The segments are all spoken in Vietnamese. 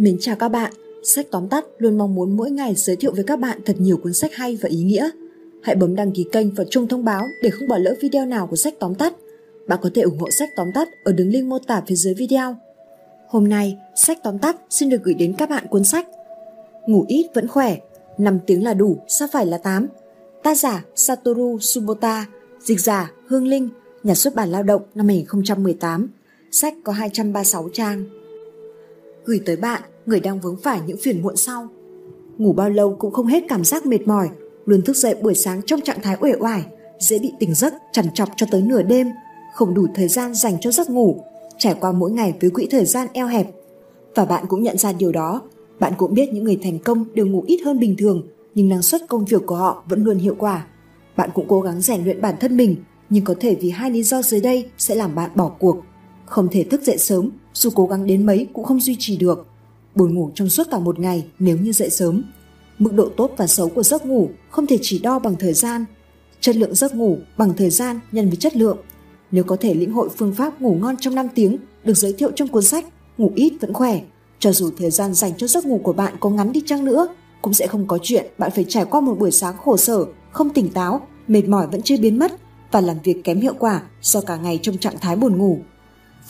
Mến chào các bạn, Sách tóm tắt luôn mong muốn mỗi ngày giới thiệu với các bạn thật nhiều cuốn sách hay và ý nghĩa. Hãy bấm đăng ký kênh và chuông thông báo để không bỏ lỡ video nào của Sách tóm tắt. Bạn có thể ủng hộ Sách tóm tắt ở đường link mô tả phía dưới video. Hôm nay, Sách tóm tắt xin được gửi đến các bạn cuốn sách Ngủ ít vẫn khỏe, 5 tiếng là đủ, sao phải là 8? Tác giả Satoru Subota, dịch giả Hương Linh, nhà xuất bản Lao động năm 2018. Sách có 236 trang. Gửi tới bạn, người đang vướng phải những phiền muộn sau. Ngủ bao lâu cũng không hết cảm giác mệt mỏi, luôn thức dậy buổi sáng trong trạng thái uể oải, dễ bị tỉnh giấc chằn chọc cho tới nửa đêm, không đủ thời gian dành cho giấc ngủ, trải qua mỗi ngày với quỹ thời gian eo hẹp. Và bạn cũng nhận ra điều đó, bạn cũng biết những người thành công đều ngủ ít hơn bình thường, nhưng năng suất công việc của họ vẫn luôn hiệu quả. Bạn cũng cố gắng rèn luyện bản thân mình, nhưng có thể vì hai lý do dưới đây sẽ làm bạn bỏ cuộc. Không thể thức dậy sớm, dù cố gắng đến mấy cũng không duy trì được. Buồn ngủ trong suốt cả một ngày nếu như dậy sớm. Mức độ tốt và xấu của giấc ngủ không thể chỉ đo bằng thời gian. Chất lượng giấc ngủ bằng thời gian nhân với chất lượng. Nếu có thể lĩnh hội phương pháp ngủ ngon trong 5 tiếng được giới thiệu trong cuốn sách Ngủ ít vẫn khỏe, cho dù thời gian dành cho giấc ngủ của bạn có ngắn đi chăng nữa, cũng sẽ không có chuyện bạn phải trải qua một buổi sáng khổ sở, không tỉnh táo, mệt mỏi vẫn chưa biến mất và làm việc kém hiệu quả do cả ngày trong trạng thái buồn ngủ.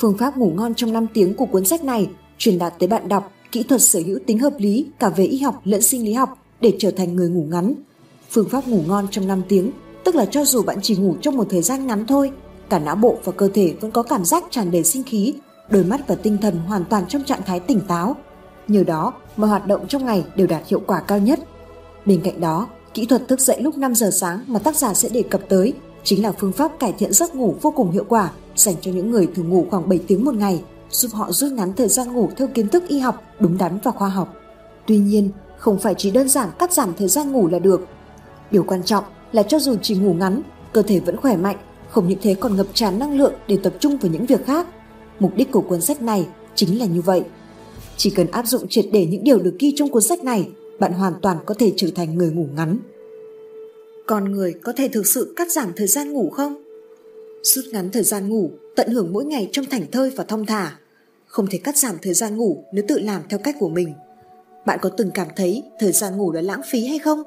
Phương pháp ngủ ngon trong 5 tiếng của cuốn sách này truyền đạt tới bạn đọc kỹ thuật sở hữu tính hợp lý cả về y học lẫn sinh lý học để trở thành người ngủ ngắn. Phương pháp ngủ ngon trong 5 tiếng tức là cho dù bạn chỉ ngủ trong một thời gian ngắn thôi, cả não bộ và cơ thể vẫn có cảm giác tràn đầy sinh khí, đôi mắt và tinh thần hoàn toàn trong trạng thái tỉnh táo. Nhờ đó mọi hoạt động trong ngày đều đạt hiệu quả cao nhất. Bên cạnh đó, kỹ thuật thức dậy lúc 5 giờ sáng mà tác giả sẽ đề cập tới chính là phương pháp cải thiện giấc ngủ vô cùng hiệu quả dành cho những người thường ngủ khoảng 7 tiếng một ngày, giúp họ rút ngắn thời gian ngủ theo kiến thức y học đúng đắn và khoa học. Tuy nhiên, không phải chỉ đơn giản cắt giảm thời gian ngủ là được. Điều quan trọng là cho dù chỉ ngủ ngắn, cơ thể vẫn khỏe mạnh, không những thế còn ngập tràn năng lượng để tập trung vào những việc khác. Mục đích của cuốn sách này chính là như vậy. Chỉ cần áp dụng triệt để những điều được ghi trong cuốn sách này, bạn hoàn toàn có thể trở thành người ngủ ngắn. Con người có thể thực sự cắt giảm thời gian ngủ không? Rút ngắn thời gian ngủ, tận hưởng mỗi ngày trong thảnh thơi và thong thả. Không thể cắt giảm thời gian ngủ nếu tự làm theo cách của mình. Bạn có từng cảm thấy thời gian ngủ là lãng phí hay không?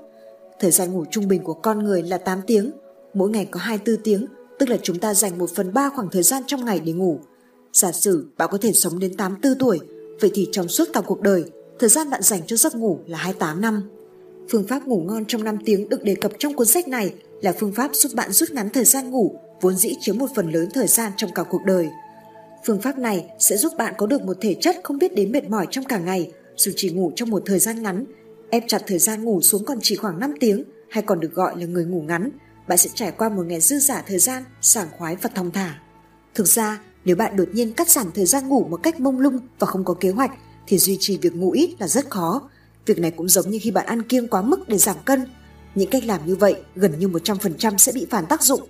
Thời gian ngủ trung bình của con người là 8 tiếng, mỗi ngày có 24 tiếng, tức là chúng ta dành 1 phần 3 khoảng thời gian trong ngày để ngủ. Giả sử bạn có thể sống đến 84 tuổi, vậy thì trong suốt cả cuộc đời, thời gian bạn dành cho giấc ngủ là 28 năm. Phương pháp ngủ ngon trong 5 tiếng được đề cập trong cuốn sách này là phương pháp giúp bạn rút ngắn thời gian ngủ vốn dĩ chiếm một phần lớn thời gian trong cả cuộc đời. Phương pháp này sẽ giúp bạn có được một thể chất không biết đến mệt mỏi trong cả ngày, dù chỉ ngủ trong một thời gian ngắn, ép chặt thời gian ngủ xuống còn chỉ khoảng 5 tiếng hay còn được gọi là người ngủ ngắn, bạn sẽ trải qua một ngày dư giả thời gian, sảng khoái và thong thả. Thực ra, nếu bạn đột nhiên cắt giảm thời gian ngủ một cách mông lung và không có kế hoạch thì duy trì việc ngủ ít là rất khó. Việc này cũng giống như khi bạn ăn kiêng quá mức để giảm cân. Những cách làm như vậy gần như 100% sẽ bị phản tác dụng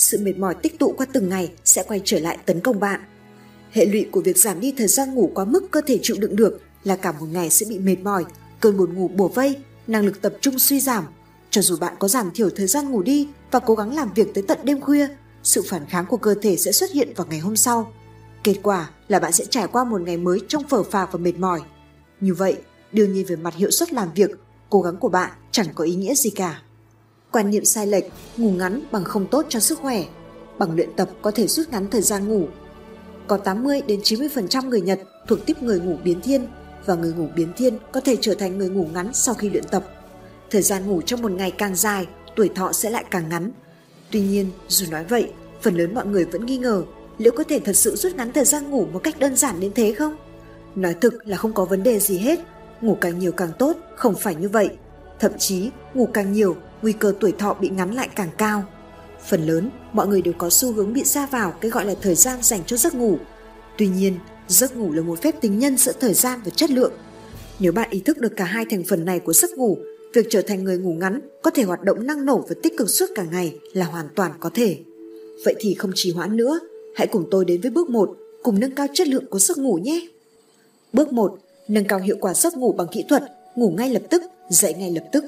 sự mệt mỏi tích tụ qua từng ngày sẽ quay trở lại tấn công bạn. Hệ lụy của việc giảm đi thời gian ngủ quá mức cơ thể chịu đựng được là cả một ngày sẽ bị mệt mỏi, cơn buồn ngủ bùa vây, năng lực tập trung suy giảm. Cho dù bạn có giảm thiểu thời gian ngủ đi và cố gắng làm việc tới tận đêm khuya, sự phản kháng của cơ thể sẽ xuất hiện vào ngày hôm sau. Kết quả là bạn sẽ trải qua một ngày mới trong phở phạc và mệt mỏi. Như vậy, đương nhiên về mặt hiệu suất làm việc, cố gắng của bạn chẳng có ý nghĩa gì cả. Quan niệm sai lệch, ngủ ngắn bằng không tốt cho sức khỏe. Bằng luyện tập có thể rút ngắn thời gian ngủ. Có 80 đến 90% người Nhật thuộc tiếp người ngủ biến thiên và người ngủ biến thiên có thể trở thành người ngủ ngắn sau khi luyện tập. Thời gian ngủ trong một ngày càng dài, tuổi thọ sẽ lại càng ngắn. Tuy nhiên, dù nói vậy, phần lớn mọi người vẫn nghi ngờ liệu có thể thật sự rút ngắn thời gian ngủ một cách đơn giản đến thế không? Nói thực là không có vấn đề gì hết, ngủ càng nhiều càng tốt, không phải như vậy. Thậm chí, ngủ càng nhiều nguy cơ tuổi thọ bị ngắn lại càng cao. Phần lớn, mọi người đều có xu hướng bị xa vào cái gọi là thời gian dành cho giấc ngủ. Tuy nhiên, giấc ngủ là một phép tính nhân giữa thời gian và chất lượng. Nếu bạn ý thức được cả hai thành phần này của giấc ngủ, việc trở thành người ngủ ngắn có thể hoạt động năng nổ và tích cực suốt cả ngày là hoàn toàn có thể. Vậy thì không trì hoãn nữa, hãy cùng tôi đến với bước 1, cùng nâng cao chất lượng của giấc ngủ nhé. Bước 1, nâng cao hiệu quả giấc ngủ bằng kỹ thuật, ngủ ngay lập tức, dậy ngay lập tức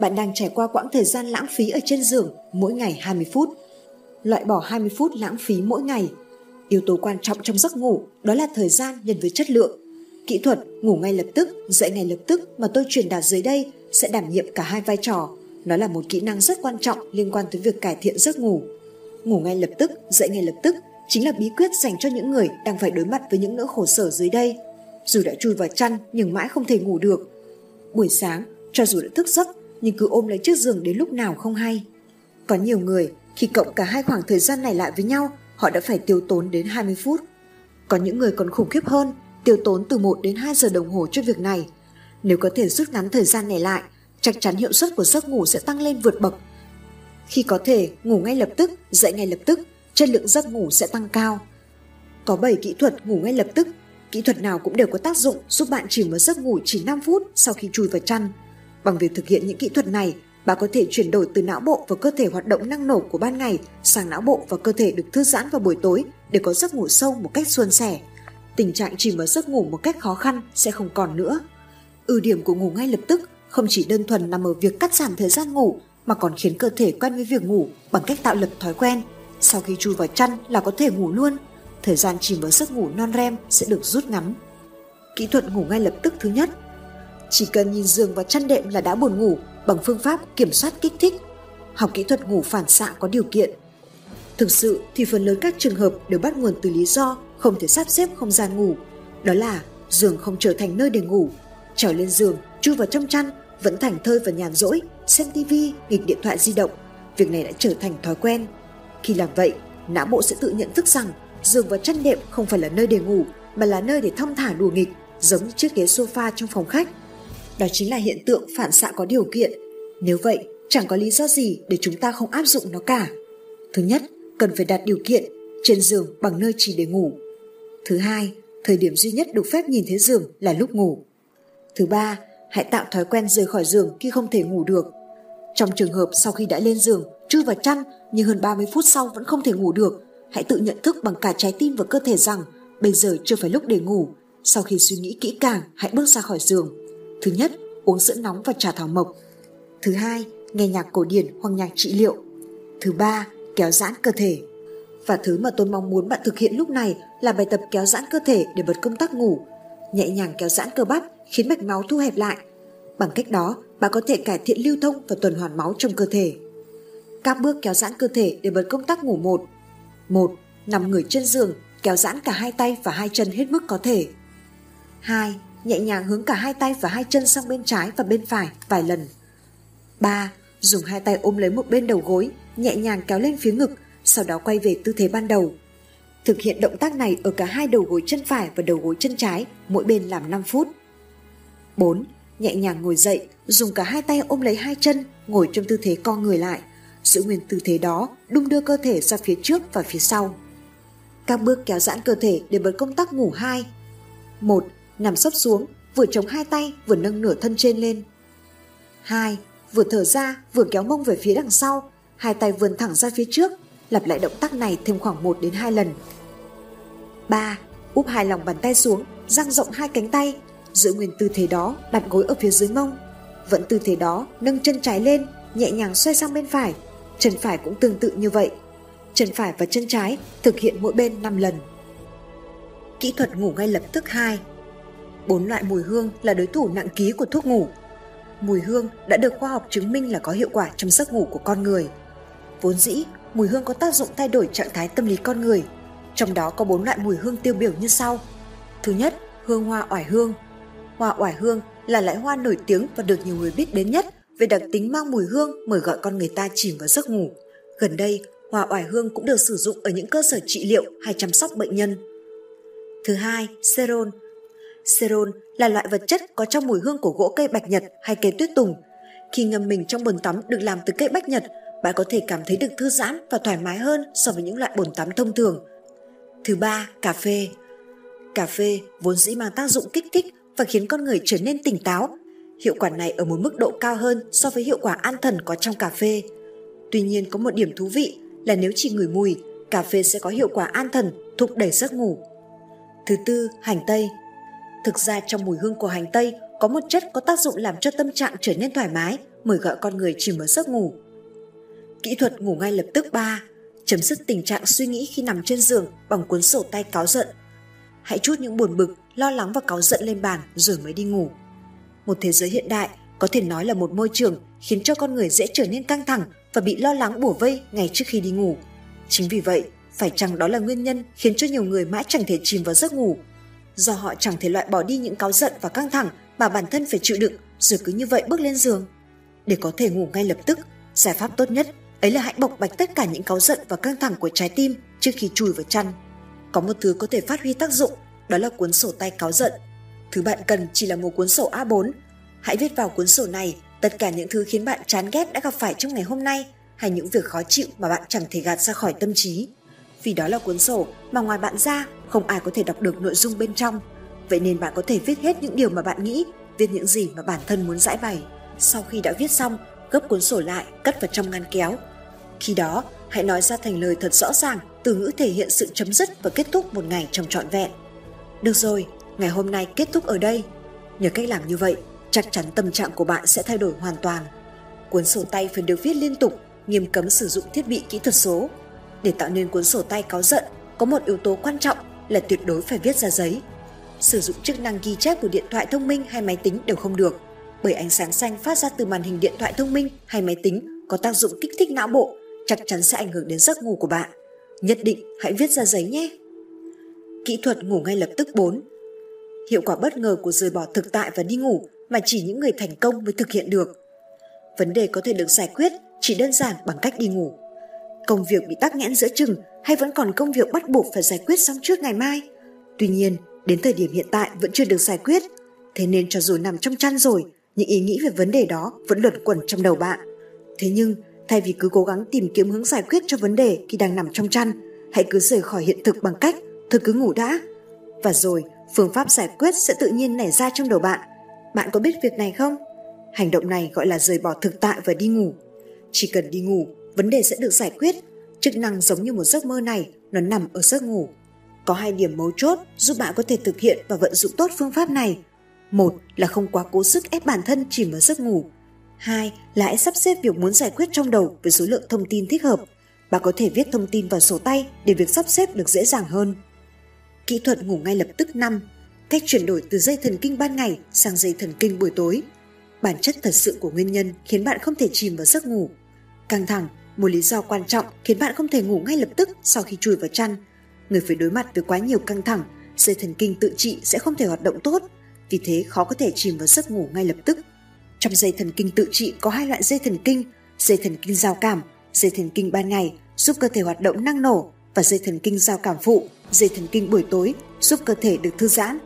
bạn đang trải qua quãng thời gian lãng phí ở trên giường mỗi ngày 20 phút. Loại bỏ 20 phút lãng phí mỗi ngày. Yếu tố quan trọng trong giấc ngủ đó là thời gian nhân với chất lượng. Kỹ thuật ngủ ngay lập tức, dậy ngay lập tức mà tôi truyền đạt dưới đây sẽ đảm nhiệm cả hai vai trò. Nó là một kỹ năng rất quan trọng liên quan tới việc cải thiện giấc ngủ. Ngủ ngay lập tức, dậy ngay lập tức chính là bí quyết dành cho những người đang phải đối mặt với những nỗi khổ sở dưới đây. Dù đã chui vào chăn nhưng mãi không thể ngủ được. Buổi sáng, cho dù đã thức giấc nhưng cứ ôm lấy chiếc giường đến lúc nào không hay. Có nhiều người, khi cộng cả hai khoảng thời gian này lại với nhau, họ đã phải tiêu tốn đến 20 phút. Có những người còn khủng khiếp hơn, tiêu tốn từ 1 đến 2 giờ đồng hồ cho việc này. Nếu có thể rút ngắn thời gian này lại, chắc chắn hiệu suất của giấc ngủ sẽ tăng lên vượt bậc. Khi có thể ngủ ngay lập tức, dậy ngay lập tức, chất lượng giấc ngủ sẽ tăng cao. Có 7 kỹ thuật ngủ ngay lập tức, kỹ thuật nào cũng đều có tác dụng giúp bạn chìm vào giấc ngủ chỉ 5 phút sau khi chui vào chăn. Bằng việc thực hiện những kỹ thuật này, bạn có thể chuyển đổi từ não bộ và cơ thể hoạt động năng nổ của ban ngày sang não bộ và cơ thể được thư giãn vào buổi tối để có giấc ngủ sâu một cách suôn sẻ. Tình trạng chìm vào giấc ngủ một cách khó khăn sẽ không còn nữa. Ưu điểm của ngủ ngay lập tức không chỉ đơn thuần nằm ở việc cắt giảm thời gian ngủ mà còn khiến cơ thể quen với việc ngủ bằng cách tạo lập thói quen. Sau khi chui vào chăn là có thể ngủ luôn, thời gian chìm vào giấc ngủ non rem sẽ được rút ngắn. Kỹ thuật ngủ ngay lập tức thứ nhất chỉ cần nhìn giường và chăn đệm là đã buồn ngủ bằng phương pháp kiểm soát kích thích. Học kỹ thuật ngủ phản xạ có điều kiện. Thực sự thì phần lớn các trường hợp đều bắt nguồn từ lý do không thể sắp xếp không gian ngủ. Đó là giường không trở thành nơi để ngủ. Trèo lên giường, chui vào trong chăn, vẫn thảnh thơi và nhàn rỗi, xem tivi, nghịch điện thoại di động. Việc này đã trở thành thói quen. Khi làm vậy, não bộ sẽ tự nhận thức rằng giường và chăn đệm không phải là nơi để ngủ mà là nơi để thong thả đùa nghịch, giống như chiếc ghế sofa trong phòng khách đó chính là hiện tượng phản xạ có điều kiện. Nếu vậy, chẳng có lý do gì để chúng ta không áp dụng nó cả. Thứ nhất, cần phải đặt điều kiện trên giường bằng nơi chỉ để ngủ. Thứ hai, thời điểm duy nhất được phép nhìn thấy giường là lúc ngủ. Thứ ba, hãy tạo thói quen rời khỏi giường khi không thể ngủ được. Trong trường hợp sau khi đã lên giường, chui vào chăn nhưng hơn 30 phút sau vẫn không thể ngủ được, hãy tự nhận thức bằng cả trái tim và cơ thể rằng bây giờ chưa phải lúc để ngủ. Sau khi suy nghĩ kỹ càng, hãy bước ra khỏi giường. Thứ nhất, uống sữa nóng và trà thảo mộc. Thứ hai, nghe nhạc cổ điển hoặc nhạc trị liệu. Thứ ba, kéo giãn cơ thể. Và thứ mà tôi mong muốn bạn thực hiện lúc này là bài tập kéo giãn cơ thể để bật công tắc ngủ. Nhẹ nhàng kéo giãn cơ bắp khiến mạch máu thu hẹp lại. Bằng cách đó, bạn có thể cải thiện lưu thông và tuần hoàn máu trong cơ thể. Các bước kéo giãn cơ thể để bật công tắc ngủ một 1. Nằm người trên giường, kéo giãn cả hai tay và hai chân hết mức có thể. 2 nhẹ nhàng hướng cả hai tay và hai chân sang bên trái và bên phải vài lần. 3. Dùng hai tay ôm lấy một bên đầu gối, nhẹ nhàng kéo lên phía ngực, sau đó quay về tư thế ban đầu. Thực hiện động tác này ở cả hai đầu gối chân phải và đầu gối chân trái, mỗi bên làm 5 phút. 4. Nhẹ nhàng ngồi dậy, dùng cả hai tay ôm lấy hai chân, ngồi trong tư thế co người lại. Giữ nguyên tư thế đó, đung đưa cơ thể ra phía trước và phía sau. Các bước kéo giãn cơ thể để bật công tắc ngủ 2. 1 nằm sấp xuống, vừa chống hai tay vừa nâng nửa thân trên lên. 2. Vừa thở ra vừa kéo mông về phía đằng sau, hai tay vươn thẳng ra phía trước, lặp lại động tác này thêm khoảng 1 đến 2 lần. 3. Úp hai lòng bàn tay xuống, dang rộng hai cánh tay, giữ nguyên tư thế đó, đặt gối ở phía dưới mông. Vẫn tư thế đó, nâng chân trái lên, nhẹ nhàng xoay sang bên phải. Chân phải cũng tương tự như vậy. Chân phải và chân trái thực hiện mỗi bên 5 lần. Kỹ thuật ngủ ngay lập tức 2 Bốn loại mùi hương là đối thủ nặng ký của thuốc ngủ. Mùi hương đã được khoa học chứng minh là có hiệu quả trong giấc ngủ của con người. Vốn dĩ, mùi hương có tác dụng thay đổi trạng thái tâm lý con người. Trong đó có bốn loại mùi hương tiêu biểu như sau. Thứ nhất, hương hoa oải hương. Hoa oải hương là loại hoa nổi tiếng và được nhiều người biết đến nhất về đặc tính mang mùi hương mời gọi con người ta chìm vào giấc ngủ. Gần đây, hoa oải hương cũng được sử dụng ở những cơ sở trị liệu hay chăm sóc bệnh nhân. Thứ hai, serol. Serol là loại vật chất có trong mùi hương của gỗ cây bạch nhật hay cây tuyết tùng. Khi ngâm mình trong bồn tắm được làm từ cây bạch nhật, bạn có thể cảm thấy được thư giãn và thoải mái hơn so với những loại bồn tắm thông thường. Thứ ba, cà phê. Cà phê vốn dĩ mang tác dụng kích thích và khiến con người trở nên tỉnh táo. Hiệu quả này ở một mức độ cao hơn so với hiệu quả an thần có trong cà phê. Tuy nhiên có một điểm thú vị là nếu chỉ ngửi mùi, cà phê sẽ có hiệu quả an thần, thúc đẩy giấc ngủ. Thứ tư, hành tây. Thực ra trong mùi hương của hành tây có một chất có tác dụng làm cho tâm trạng trở nên thoải mái, mời gọi con người chìm vào giấc ngủ. Kỹ thuật ngủ ngay lập tức 3. Chấm dứt tình trạng suy nghĩ khi nằm trên giường bằng cuốn sổ tay cáo giận. Hãy chút những buồn bực, lo lắng và cáu giận lên bàn rồi mới đi ngủ. Một thế giới hiện đại có thể nói là một môi trường khiến cho con người dễ trở nên căng thẳng và bị lo lắng bủa vây ngay trước khi đi ngủ. Chính vì vậy, phải chăng đó là nguyên nhân khiến cho nhiều người mãi chẳng thể chìm vào giấc ngủ? Do họ chẳng thể loại bỏ đi những cáu giận và căng thẳng mà bản thân phải chịu đựng rồi cứ như vậy bước lên giường. Để có thể ngủ ngay lập tức, giải pháp tốt nhất ấy là hãy bộc bạch tất cả những cáu giận và căng thẳng của trái tim trước khi chui vào chăn. Có một thứ có thể phát huy tác dụng, đó là cuốn sổ tay cáu giận. Thứ bạn cần chỉ là một cuốn sổ A4. Hãy viết vào cuốn sổ này tất cả những thứ khiến bạn chán ghét đã gặp phải trong ngày hôm nay hay những việc khó chịu mà bạn chẳng thể gạt ra khỏi tâm trí. Vì đó là cuốn sổ mà ngoài bạn ra không ai có thể đọc được nội dung bên trong. Vậy nên bạn có thể viết hết những điều mà bạn nghĩ, viết những gì mà bản thân muốn giải bày. Sau khi đã viết xong, gấp cuốn sổ lại, cất vào trong ngăn kéo. Khi đó, hãy nói ra thành lời thật rõ ràng, từ ngữ thể hiện sự chấm dứt và kết thúc một ngày trong trọn vẹn. Được rồi, ngày hôm nay kết thúc ở đây. Nhờ cách làm như vậy, chắc chắn tâm trạng của bạn sẽ thay đổi hoàn toàn. Cuốn sổ tay phải được viết liên tục, nghiêm cấm sử dụng thiết bị kỹ thuật số. Để tạo nên cuốn sổ tay cáu giận, có một yếu tố quan trọng là tuyệt đối phải viết ra giấy. Sử dụng chức năng ghi chép của điện thoại thông minh hay máy tính đều không được, bởi ánh sáng xanh phát ra từ màn hình điện thoại thông minh hay máy tính có tác dụng kích thích não bộ, chắc chắn sẽ ảnh hưởng đến giấc ngủ của bạn. Nhất định hãy viết ra giấy nhé. Kỹ thuật ngủ ngay lập tức 4 Hiệu quả bất ngờ của rời bỏ thực tại và đi ngủ mà chỉ những người thành công mới thực hiện được. Vấn đề có thể được giải quyết chỉ đơn giản bằng cách đi ngủ. Công việc bị tắc nghẽn giữa chừng hay vẫn còn công việc bắt buộc phải giải quyết xong trước ngày mai. Tuy nhiên, đến thời điểm hiện tại vẫn chưa được giải quyết. Thế nên cho dù nằm trong chăn rồi, những ý nghĩ về vấn đề đó vẫn luẩn quẩn trong đầu bạn. Thế nhưng, thay vì cứ cố gắng tìm kiếm hướng giải quyết cho vấn đề khi đang nằm trong chăn, hãy cứ rời khỏi hiện thực bằng cách thôi cứ ngủ đã. Và rồi, phương pháp giải quyết sẽ tự nhiên nảy ra trong đầu bạn. Bạn có biết việc này không? Hành động này gọi là rời bỏ thực tại và đi ngủ. Chỉ cần đi ngủ, vấn đề sẽ được giải quyết. Chức năng giống như một giấc mơ này, nó nằm ở giấc ngủ. Có hai điểm mấu chốt giúp bạn có thể thực hiện và vận dụng tốt phương pháp này. Một là không quá cố sức ép bản thân chìm vào giấc ngủ. Hai là hãy sắp xếp việc muốn giải quyết trong đầu với số lượng thông tin thích hợp. Bạn có thể viết thông tin vào sổ tay để việc sắp xếp được dễ dàng hơn. Kỹ thuật ngủ ngay lập tức 5. Cách chuyển đổi từ dây thần kinh ban ngày sang dây thần kinh buổi tối. Bản chất thật sự của nguyên nhân khiến bạn không thể chìm vào giấc ngủ. Căng thẳng, một lý do quan trọng khiến bạn không thể ngủ ngay lập tức sau khi chui vào chăn. Người phải đối mặt với quá nhiều căng thẳng, dây thần kinh tự trị sẽ không thể hoạt động tốt, vì thế khó có thể chìm vào giấc ngủ ngay lập tức. Trong dây thần kinh tự trị có hai loại dây thần kinh, dây thần kinh giao cảm, dây thần kinh ban ngày giúp cơ thể hoạt động năng nổ và dây thần kinh giao cảm phụ, dây thần kinh buổi tối giúp cơ thể được thư giãn.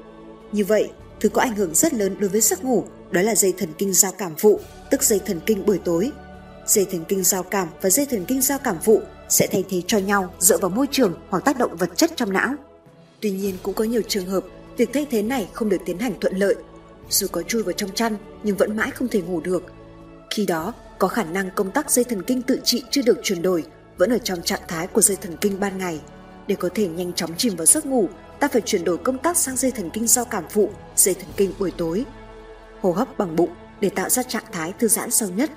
Như vậy, thứ có ảnh hưởng rất lớn đối với giấc ngủ đó là dây thần kinh giao cảm phụ, tức dây thần kinh buổi tối. Dây thần kinh giao cảm và dây thần kinh giao cảm phụ sẽ thay thế cho nhau dựa vào môi trường hoặc tác động vật chất trong não. Tuy nhiên cũng có nhiều trường hợp việc thay thế này không được tiến hành thuận lợi. Dù có chui vào trong chăn nhưng vẫn mãi không thể ngủ được. Khi đó, có khả năng công tác dây thần kinh tự trị chưa được chuyển đổi, vẫn ở trong trạng thái của dây thần kinh ban ngày. Để có thể nhanh chóng chìm vào giấc ngủ, ta phải chuyển đổi công tác sang dây thần kinh giao cảm phụ, dây thần kinh buổi tối. Hô hấp bằng bụng để tạo ra trạng thái thư giãn sâu nhất.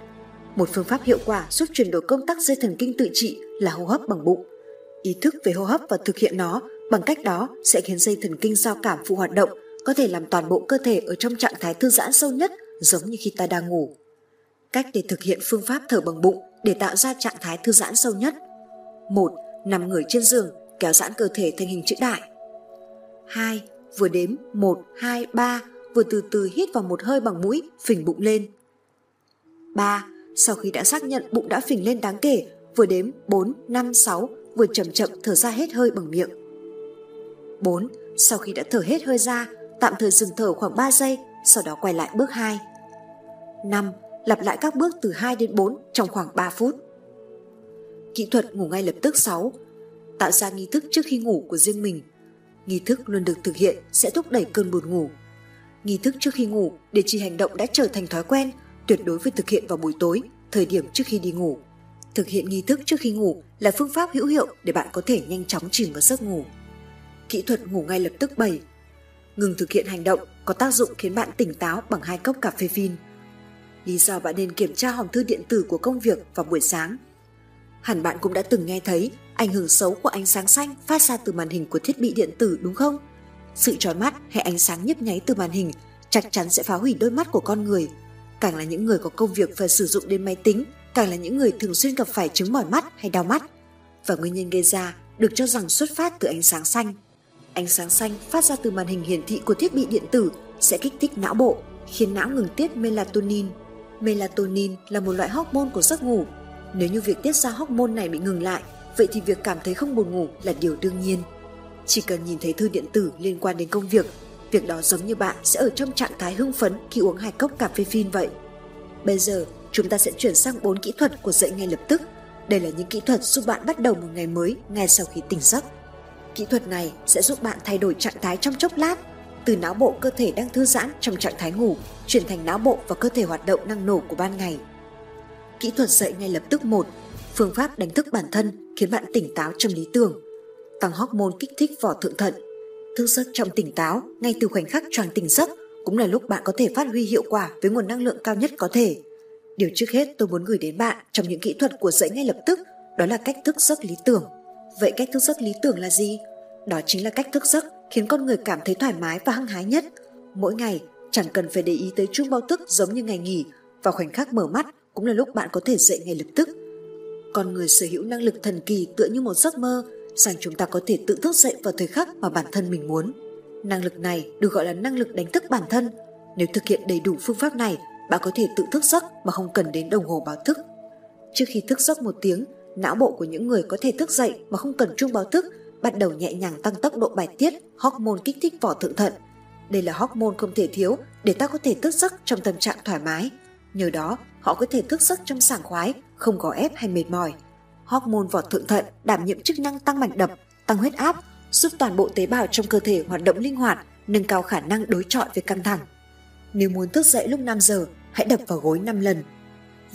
Một phương pháp hiệu quả giúp chuyển đổi công tác dây thần kinh tự trị là hô hấp bằng bụng. Ý thức về hô hấp và thực hiện nó bằng cách đó sẽ khiến dây thần kinh giao cảm phụ hoạt động, có thể làm toàn bộ cơ thể ở trong trạng thái thư giãn sâu nhất giống như khi ta đang ngủ. Cách để thực hiện phương pháp thở bằng bụng để tạo ra trạng thái thư giãn sâu nhất. 1. Nằm người trên giường, kéo giãn cơ thể thành hình chữ đại. 2. Vừa đếm 1, 2, 3, vừa từ từ hít vào một hơi bằng mũi, phình bụng lên. 3. Sau khi đã xác nhận bụng đã phình lên đáng kể, vừa đếm 4, 5, 6, vừa chậm chậm thở ra hết hơi bằng miệng. 4. Sau khi đã thở hết hơi ra, tạm thời dừng thở khoảng 3 giây, sau đó quay lại bước 2. 5. Lặp lại các bước từ 2 đến 4 trong khoảng 3 phút. Kỹ thuật ngủ ngay lập tức 6. Tạo ra nghi thức trước khi ngủ của riêng mình. Nghi thức luôn được thực hiện sẽ thúc đẩy cơn buồn ngủ. Nghi thức trước khi ngủ để chỉ hành động đã trở thành thói quen, tuyệt đối phải thực hiện vào buổi tối, thời điểm trước khi đi ngủ. Thực hiện nghi thức trước khi ngủ là phương pháp hữu hiệu để bạn có thể nhanh chóng chìm vào giấc ngủ. Kỹ thuật ngủ ngay lập tức 7. Ngừng thực hiện hành động có tác dụng khiến bạn tỉnh táo bằng hai cốc cà phê phin. Lý do bạn nên kiểm tra hòm thư điện tử của công việc vào buổi sáng. Hẳn bạn cũng đã từng nghe thấy ảnh hưởng xấu của ánh sáng xanh phát ra từ màn hình của thiết bị điện tử đúng không? Sự trói mắt hay ánh sáng nhấp nháy từ màn hình chắc chắn sẽ phá hủy đôi mắt của con người. Càng là những người có công việc phải sử dụng đến máy tính, càng là những người thường xuyên gặp phải chứng mỏi mắt hay đau mắt. Và nguyên nhân gây ra được cho rằng xuất phát từ ánh sáng xanh. Ánh sáng xanh phát ra từ màn hình hiển thị của thiết bị điện tử sẽ kích thích não bộ, khiến não ngừng tiết melatonin. Melatonin là một loại hormone của giấc ngủ. Nếu như việc tiết ra hormone này bị ngừng lại, vậy thì việc cảm thấy không buồn ngủ là điều đương nhiên. Chỉ cần nhìn thấy thư điện tử liên quan đến công việc, việc đó giống như bạn sẽ ở trong trạng thái hưng phấn khi uống hai cốc cà phê phin vậy. Bây giờ, chúng ta sẽ chuyển sang 4 kỹ thuật của dậy ngay lập tức. Đây là những kỹ thuật giúp bạn bắt đầu một ngày mới ngay sau khi tỉnh giấc. Kỹ thuật này sẽ giúp bạn thay đổi trạng thái trong chốc lát, từ não bộ cơ thể đang thư giãn trong trạng thái ngủ chuyển thành não bộ và cơ thể hoạt động năng nổ của ban ngày. Kỹ thuật dậy ngay lập tức một, phương pháp đánh thức bản thân khiến bạn tỉnh táo trong lý tưởng, tăng hormone kích thích vỏ thượng thận. Thức giấc trong tỉnh táo ngay từ khoảnh khắc choàng tỉnh giấc cũng là lúc bạn có thể phát huy hiệu quả với nguồn năng lượng cao nhất có thể. Điều trước hết tôi muốn gửi đến bạn trong những kỹ thuật của dậy ngay lập tức đó là cách thức giấc lý tưởng. Vậy cách thức giấc lý tưởng là gì? Đó chính là cách thức giấc khiến con người cảm thấy thoải mái và hăng hái nhất. Mỗi ngày chẳng cần phải để ý tới chuông báo thức giống như ngày nghỉ, vào khoảnh khắc mở mắt cũng là lúc bạn có thể dậy ngay lập tức. Con người sở hữu năng lực thần kỳ tựa như một giấc mơ, rằng chúng ta có thể tự thức dậy vào thời khắc mà bản thân mình muốn. Năng lực này được gọi là năng lực đánh thức bản thân. Nếu thực hiện đầy đủ phương pháp này, bạn có thể tự thức giấc mà không cần đến đồng hồ báo thức. Trước khi thức giấc một tiếng, não bộ của những người có thể thức dậy mà không cần chuông báo thức bắt đầu nhẹ nhàng tăng tốc độ bài tiết hormone kích thích vỏ thượng thận. Đây là hormone không thể thiếu để ta có thể thức giấc trong tâm trạng thoải mái. Nhờ đó, họ có thể thức giấc trong sảng khoái, không có ép hay mệt mỏi. Hormone vỏ thượng thận đảm nhiệm chức năng tăng mạch đập, tăng huyết áp, giúp toàn bộ tế bào trong cơ thể hoạt động linh hoạt, nâng cao khả năng đối chọi với căng thẳng. Nếu muốn thức dậy lúc 5 giờ, hãy đập vào gối 5 lần.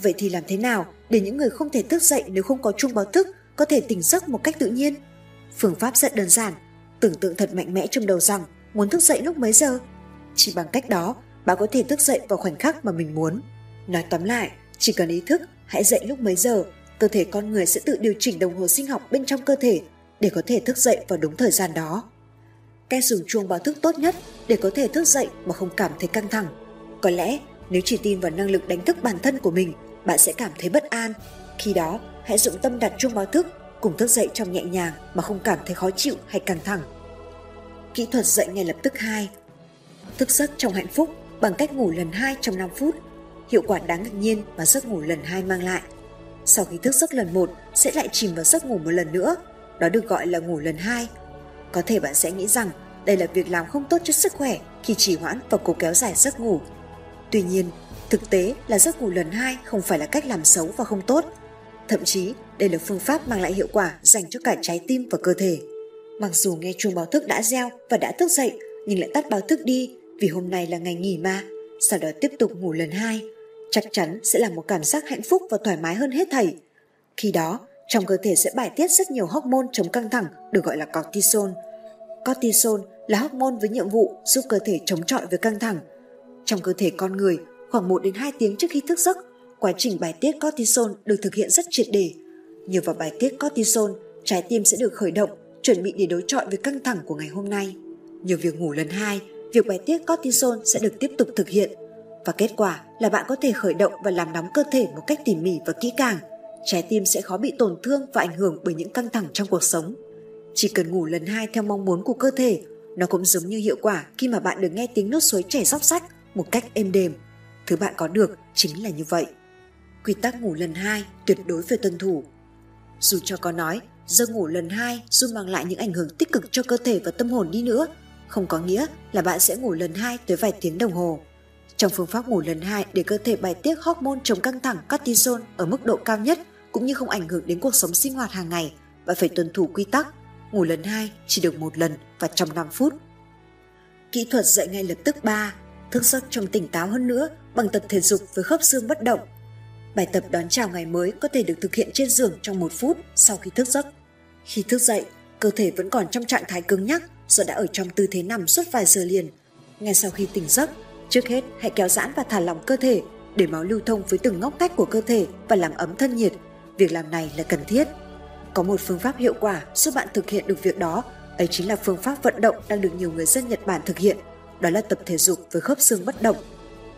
Vậy thì làm thế nào để những người không thể thức dậy nếu không có chuông báo thức có thể tỉnh giấc một cách tự nhiên? Phương pháp rất đơn giản, tưởng tượng thật mạnh mẽ trong đầu rằng muốn thức dậy lúc mấy giờ. Chỉ bằng cách đó, bạn có thể thức dậy vào khoảnh khắc mà mình muốn. Nói tóm lại, chỉ cần ý thức hãy dậy lúc mấy giờ, cơ thể con người sẽ tự điều chỉnh đồng hồ sinh học bên trong cơ thể để có thể thức dậy vào đúng thời gian đó. Cách dùng chuông báo thức tốt nhất để có thể thức dậy mà không cảm thấy căng thẳng. Có lẽ nếu chỉ tin vào năng lực đánh thức bản thân của mình, bạn sẽ cảm thấy bất an. Khi đó, hãy dụng tâm đặt chuông báo thức cùng thức dậy trong nhẹ nhàng mà không cảm thấy khó chịu hay căng thẳng. Kỹ thuật dậy ngay lập tức 2 Thức giấc trong hạnh phúc bằng cách ngủ lần 2 trong 5 phút. Hiệu quả đáng ngạc nhiên mà giấc ngủ lần 2 mang lại. Sau khi thức giấc lần 1 sẽ lại chìm vào giấc ngủ một lần nữa. Đó được gọi là ngủ lần 2. Có thể bạn sẽ nghĩ rằng đây là việc làm không tốt cho sức khỏe khi trì hoãn và cố kéo dài giấc ngủ. Tuy nhiên, thực tế là giấc ngủ lần 2 không phải là cách làm xấu và không tốt. Thậm chí, đây là phương pháp mang lại hiệu quả dành cho cả trái tim và cơ thể. Mặc dù nghe chuông báo thức đã reo và đã thức dậy, nhưng lại tắt báo thức đi vì hôm nay là ngày nghỉ mà. Sau đó tiếp tục ngủ lần hai, chắc chắn sẽ là một cảm giác hạnh phúc và thoải mái hơn hết thảy. Khi đó, trong cơ thể sẽ bài tiết rất nhiều hormone chống căng thẳng được gọi là cortisol. Cortisol là hormone với nhiệm vụ giúp cơ thể chống chọi với căng thẳng. Trong cơ thể con người, khoảng 1 đến 2 tiếng trước khi thức giấc, quá trình bài tiết cortisol được thực hiện rất triệt để. Nhờ vào bài tiết cortisol, trái tim sẽ được khởi động chuẩn bị để đối chọi với căng thẳng của ngày hôm nay. Nhờ việc ngủ lần hai, việc bài tiết cortisol sẽ được tiếp tục thực hiện và kết quả là bạn có thể khởi động và làm nóng cơ thể một cách tỉ mỉ và kỹ càng. Trái tim sẽ khó bị tổn thương và ảnh hưởng bởi những căng thẳng trong cuộc sống. Chỉ cần ngủ lần hai theo mong muốn của cơ thể, nó cũng giống như hiệu quả khi mà bạn được nghe tiếng nước suối chảy róc rách một cách êm đềm. Thứ bạn có được chính là như vậy. Quy tắc ngủ lần hai tuyệt đối phải tuân thủ. Dù cho có nói giấc ngủ lần hai giúp mang lại những ảnh hưởng tích cực cho cơ thể và tâm hồn đi nữa, không có nghĩa là bạn sẽ ngủ lần hai tới vài tiếng đồng hồ. Trong phương pháp ngủ lần hai để cơ thể bài tiết hormone chống căng thẳng cortisol ở mức độ cao nhất cũng như không ảnh hưởng đến cuộc sống sinh hoạt hàng ngày, bạn phải tuân thủ quy tắc ngủ lần hai chỉ được một lần và trong 5 phút. Kỹ thuật dậy ngay lập tức 3, thức giấc trong tỉnh táo hơn nữa bằng tập thể dục với khớp xương bất động Bài tập đón chào ngày mới có thể được thực hiện trên giường trong một phút sau khi thức giấc. Khi thức dậy, cơ thể vẫn còn trong trạng thái cứng nhắc do đã ở trong tư thế nằm suốt vài giờ liền. Ngay sau khi tỉnh giấc, trước hết hãy kéo giãn và thả lỏng cơ thể để máu lưu thông với từng ngóc ngách của cơ thể và làm ấm thân nhiệt. Việc làm này là cần thiết. Có một phương pháp hiệu quả giúp bạn thực hiện được việc đó, Ấy chính là phương pháp vận động đang được nhiều người dân Nhật Bản thực hiện, đó là tập thể dục với khớp xương bất động.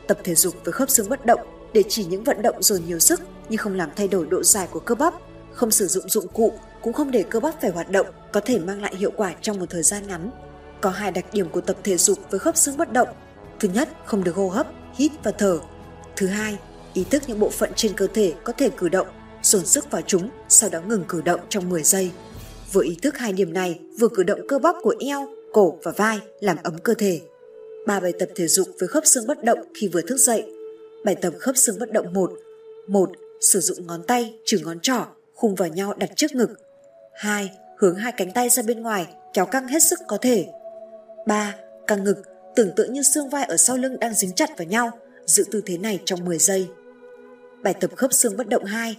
Tập thể dục với khớp xương bất động để chỉ những vận động dồn nhiều sức nhưng không làm thay đổi độ dài của cơ bắp, không sử dụng dụng cụ, cũng không để cơ bắp phải hoạt động, có thể mang lại hiệu quả trong một thời gian ngắn. Có hai đặc điểm của tập thể dục với khớp xương bất động. Thứ nhất, không được hô hấp, hít và thở. Thứ hai, ý thức những bộ phận trên cơ thể có thể cử động, dồn sức vào chúng, sau đó ngừng cử động trong 10 giây. Vừa ý thức hai điểm này, vừa cử động cơ bắp của eo, cổ và vai làm ấm cơ thể. Ba bài tập thể dục với khớp xương bất động khi vừa thức dậy. Bài tập khớp xương bất động 1. 1. Sử dụng ngón tay trừ ngón trỏ khung vào nhau đặt trước ngực. 2. Hướng hai cánh tay ra bên ngoài, kéo căng hết sức có thể. 3. Căng ngực, tưởng tượng như xương vai ở sau lưng đang dính chặt vào nhau, giữ tư thế này trong 10 giây. Bài tập khớp xương bất động 2.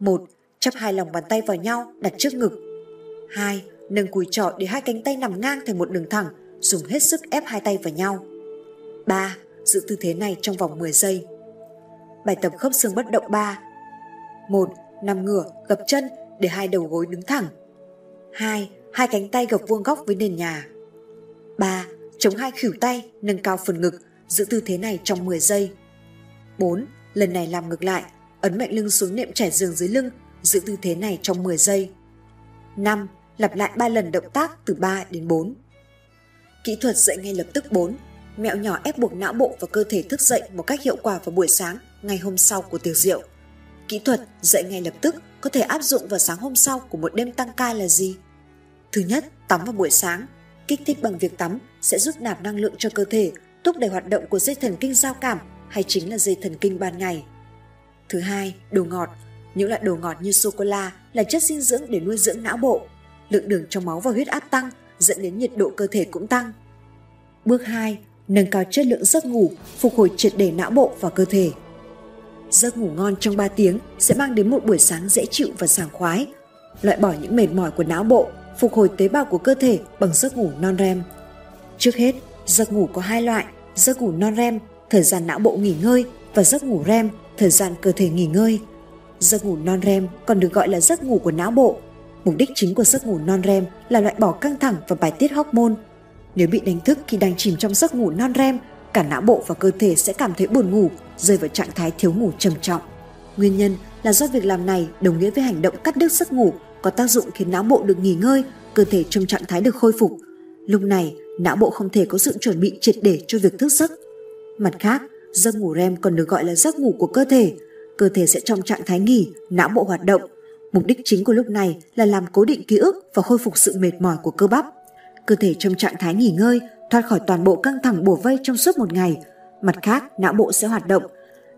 1. Chắp hai lòng bàn tay vào nhau, đặt trước ngực. 2. Nâng cùi trỏ để hai cánh tay nằm ngang thành một đường thẳng, dùng hết sức ép hai tay vào nhau. 3. Giữ tư thế này trong vòng 10 giây. Bài tập khớp xương bất động 3. 1. Nằm ngửa, gập chân để hai đầu gối đứng thẳng. 2. Hai cánh tay gập vuông góc với nền nhà. 3. Chống hai khỉu tay, nâng cao phần ngực, giữ tư thế này trong 10 giây. 4. Lần này làm ngược lại, ấn mạnh lưng xuống nệm trải giường dưới lưng, giữ tư thế này trong 10 giây. 5. Lặp lại 3 lần động tác từ 3 đến 4. Kỹ thuật dậy ngay lập tức 4. Mẹo nhỏ ép buộc não bộ và cơ thể thức dậy một cách hiệu quả vào buổi sáng ngày hôm sau của tiệc rượu. Kỹ thuật dậy ngay lập tức có thể áp dụng vào sáng hôm sau của một đêm tăng ca là gì? Thứ nhất, tắm vào buổi sáng. Kích thích bằng việc tắm sẽ giúp nạp năng lượng cho cơ thể, thúc đẩy hoạt động của dây thần kinh giao cảm hay chính là dây thần kinh ban ngày. Thứ hai, đồ ngọt. Những loại đồ ngọt như sô-cô-la là chất dinh dưỡng để nuôi dưỡng não bộ. Lượng đường trong máu và huyết áp tăng dẫn đến nhiệt độ cơ thể cũng tăng. Bước 2. Nâng cao chất lượng giấc ngủ, phục hồi triệt để não bộ và cơ thể. Giấc ngủ ngon trong 3 tiếng sẽ mang đến một buổi sáng dễ chịu và sảng khoái, loại bỏ những mệt mỏi của não bộ, phục hồi tế bào của cơ thể bằng giấc ngủ non REM. Trước hết, giấc ngủ có hai loại, giấc ngủ non REM, thời gian não bộ nghỉ ngơi và giấc ngủ REM, thời gian cơ thể nghỉ ngơi. Giấc ngủ non REM còn được gọi là giấc ngủ của não bộ. Mục đích chính của giấc ngủ non REM là loại bỏ căng thẳng và bài tiết hormone. Nếu bị đánh thức khi đang chìm trong giấc ngủ non REM, cả não bộ và cơ thể sẽ cảm thấy buồn ngủ, rơi vào trạng thái thiếu ngủ trầm trọng. Nguyên nhân là do việc làm này đồng nghĩa với hành động cắt đứt giấc ngủ có tác dụng khiến não bộ được nghỉ ngơi, cơ thể trong trạng thái được khôi phục. Lúc này, não bộ không thể có sự chuẩn bị triệt để cho việc thức giấc. Mặt khác, giấc ngủ REM còn được gọi là giấc ngủ của cơ thể. Cơ thể sẽ trong trạng thái nghỉ, não bộ hoạt động. Mục đích chính của lúc này là làm cố định ký ức và khôi phục sự mệt mỏi của cơ bắp. Cơ thể trong trạng thái nghỉ ngơi, thoát khỏi toàn bộ căng thẳng bổ vây trong suốt một ngày. Mặt khác, não bộ sẽ hoạt động.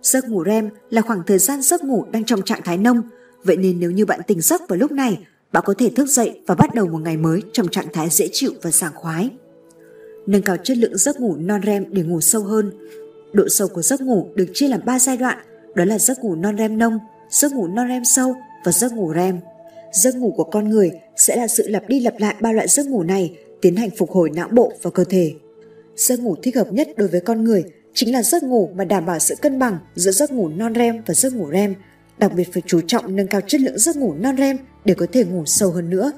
Giấc ngủ REM là khoảng thời gian giấc ngủ đang trong trạng thái nông, vậy nên nếu như bạn tỉnh giấc vào lúc này, bạn có thể thức dậy và bắt đầu một ngày mới trong trạng thái dễ chịu và sảng khoái. Nâng cao chất lượng giấc ngủ non REM để ngủ sâu hơn. Độ sâu của giấc ngủ được chia làm 3 giai đoạn, đó là giấc ngủ non REM nông, giấc ngủ non REM sâu và giấc ngủ REM. Giấc ngủ của con người sẽ là sự lặp đi lặp lại ba loại giấc ngủ này tiến hành phục hồi não bộ và cơ thể. Giấc ngủ thích hợp nhất đối với con người chính là giấc ngủ mà đảm bảo sự cân bằng giữa giấc ngủ non REM và giấc ngủ REM, đặc biệt phải chú trọng nâng cao chất lượng giấc ngủ non REM để có thể ngủ sâu hơn nữa.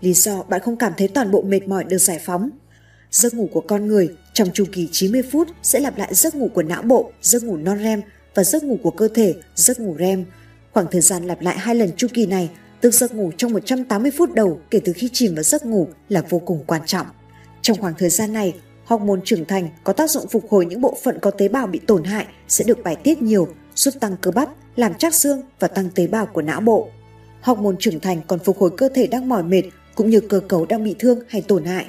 Lý do bạn không cảm thấy toàn bộ mệt mỏi được giải phóng. Giấc ngủ của con người trong chu kỳ 90 phút sẽ lặp lại giấc ngủ của não bộ, giấc ngủ non REM và giấc ngủ của cơ thể, giấc ngủ REM. Khoảng thời gian lặp lại hai lần chu kỳ này tức giấc ngủ trong 180 phút đầu kể từ khi chìm vào giấc ngủ là vô cùng quan trọng. Trong khoảng thời gian này, hormone trưởng thành có tác dụng phục hồi những bộ phận có tế bào bị tổn hại sẽ được bài tiết nhiều, giúp tăng cơ bắp, làm chắc xương và tăng tế bào của não bộ. Hormone trưởng thành còn phục hồi cơ thể đang mỏi mệt cũng như cơ cấu đang bị thương hay tổn hại.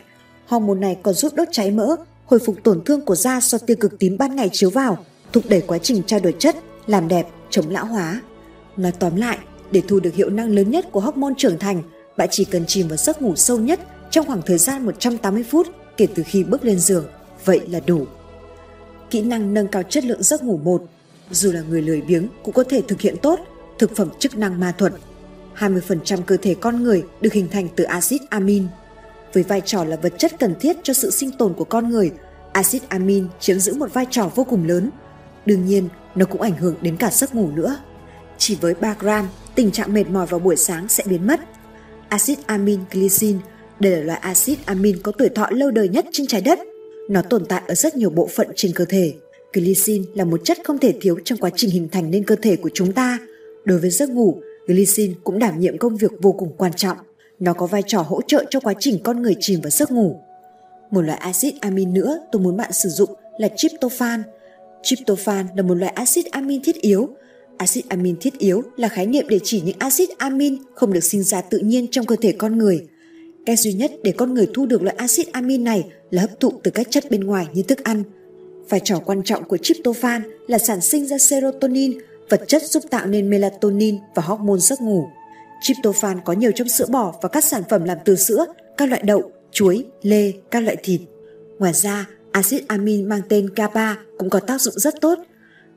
Hormone này còn giúp đốt cháy mỡ, hồi phục tổn thương của da do tia cực tím ban ngày chiếu vào, thúc đẩy quá trình trao đổi chất, làm đẹp, chống lão hóa. Nói tóm lại, để thu được hiệu năng lớn nhất của hormone trưởng thành, bạn chỉ cần chìm vào giấc ngủ sâu nhất trong khoảng thời gian 180 phút kể từ khi bước lên giường. Vậy là đủ. Kỹ năng nâng cao chất lượng giấc ngủ 1 dù là người lười biếng cũng có thể thực hiện tốt thực phẩm chức năng ma thuật. 20% cơ thể con người được hình thành từ axit amin. Với vai trò là vật chất cần thiết cho sự sinh tồn của con người, axit amin chiếm giữ một vai trò vô cùng lớn. Đương nhiên, nó cũng ảnh hưởng đến cả giấc ngủ nữa. Chỉ với 3 gram, tình trạng mệt mỏi vào buổi sáng sẽ biến mất. Axit amin glycine Đây là loại axit amin có tuổi thọ lâu đời nhất trên trái đất. Nó tồn tại ở rất nhiều bộ phận trên cơ thể. Glycine là một chất không thể thiếu trong quá trình hình thành nên cơ thể của chúng ta. Đối với giấc ngủ, glycine cũng đảm nhiệm công việc vô cùng quan trọng. Nó có vai trò hỗ trợ cho quá trình con người chìm vào giấc ngủ. Một loại axit amin nữa tôi muốn bạn sử dụng là tryptophan. Tryptophan là một loại axit amin thiết yếu. Axit amin thiết yếu là khái niệm để chỉ những axit amin không được sinh ra tự nhiên trong cơ thể con người. Cách duy nhất để con người thu được loại axit amin này là hấp thụ từ các chất bên ngoài như thức ăn. Vai trò quan trọng của tryptophan là sản sinh ra serotonin, vật chất giúp tạo nên melatonin và hormone giấc ngủ. Tryptophan có nhiều trong sữa bò và các sản phẩm làm từ sữa, các loại đậu, chuối, lê, các loại thịt. Ngoài ra, axit amin mang tên GABA cũng có tác dụng rất tốt.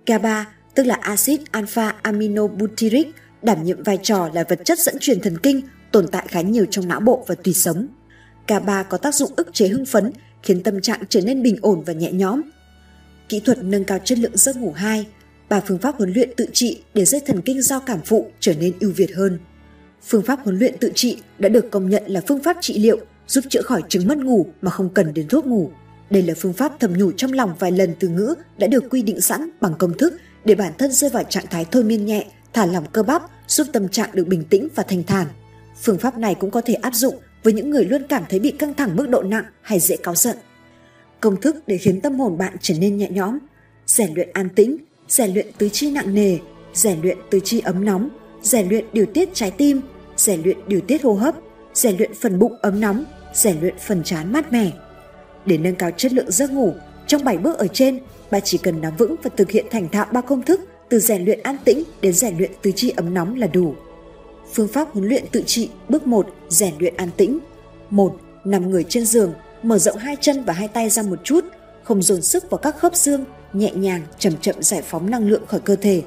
GABA tức là axit alpha aminobutyric đảm nhiệm vai trò là vật chất dẫn truyền thần kinh tồn tại khá nhiều trong não bộ và tùy sống. GABA có tác dụng ức chế hưng phấn, khiến tâm trạng trở nên bình ổn và nhẹ nhõm. Kỹ thuật nâng cao chất lượng giấc ngủ 2, và phương pháp huấn luyện tự trị để dây thần kinh giao cảm phụ trở nên ưu việt hơn. Phương pháp huấn luyện tự trị đã được công nhận là phương pháp trị liệu giúp chữa khỏi chứng mất ngủ mà không cần đến thuốc ngủ. Đây là phương pháp thầm nhủ trong lòng vài lần từ ngữ đã được quy định sẵn bằng công thức để bản thân rơi vào trạng thái thôi miên nhẹ, thả lỏng cơ bắp, giúp tâm trạng được bình tĩnh và thanh thản. Phương pháp này cũng có thể áp dụng với những người luôn cảm thấy bị căng thẳng mức độ nặng hay dễ cáu giận. Công thức để khiến tâm hồn bạn trở nên nhẹ nhõm, rèn luyện an tĩnh, rèn luyện tứ chi nặng nề, rèn luyện tứ chi ấm nóng, rèn luyện điều tiết trái tim, rèn luyện điều tiết hô hấp, rèn luyện phần bụng ấm nóng, rèn luyện phần trán mát mẻ. Để nâng cao chất lượng giấc ngủ, trong 7 bước ở trên, bạn chỉ cần nắm vững và thực hiện thành thạo ba công thức từ rèn luyện an tĩnh đến rèn luyện tứ chi ấm nóng là đủ. Phương pháp huấn luyện tự trị bước 1, rèn luyện an tĩnh. 1. Nằm người trên giường, mở rộng hai chân và hai tay ra một chút, không dồn sức vào các khớp xương, nhẹ nhàng chậm chậm giải phóng năng lượng khỏi cơ thể.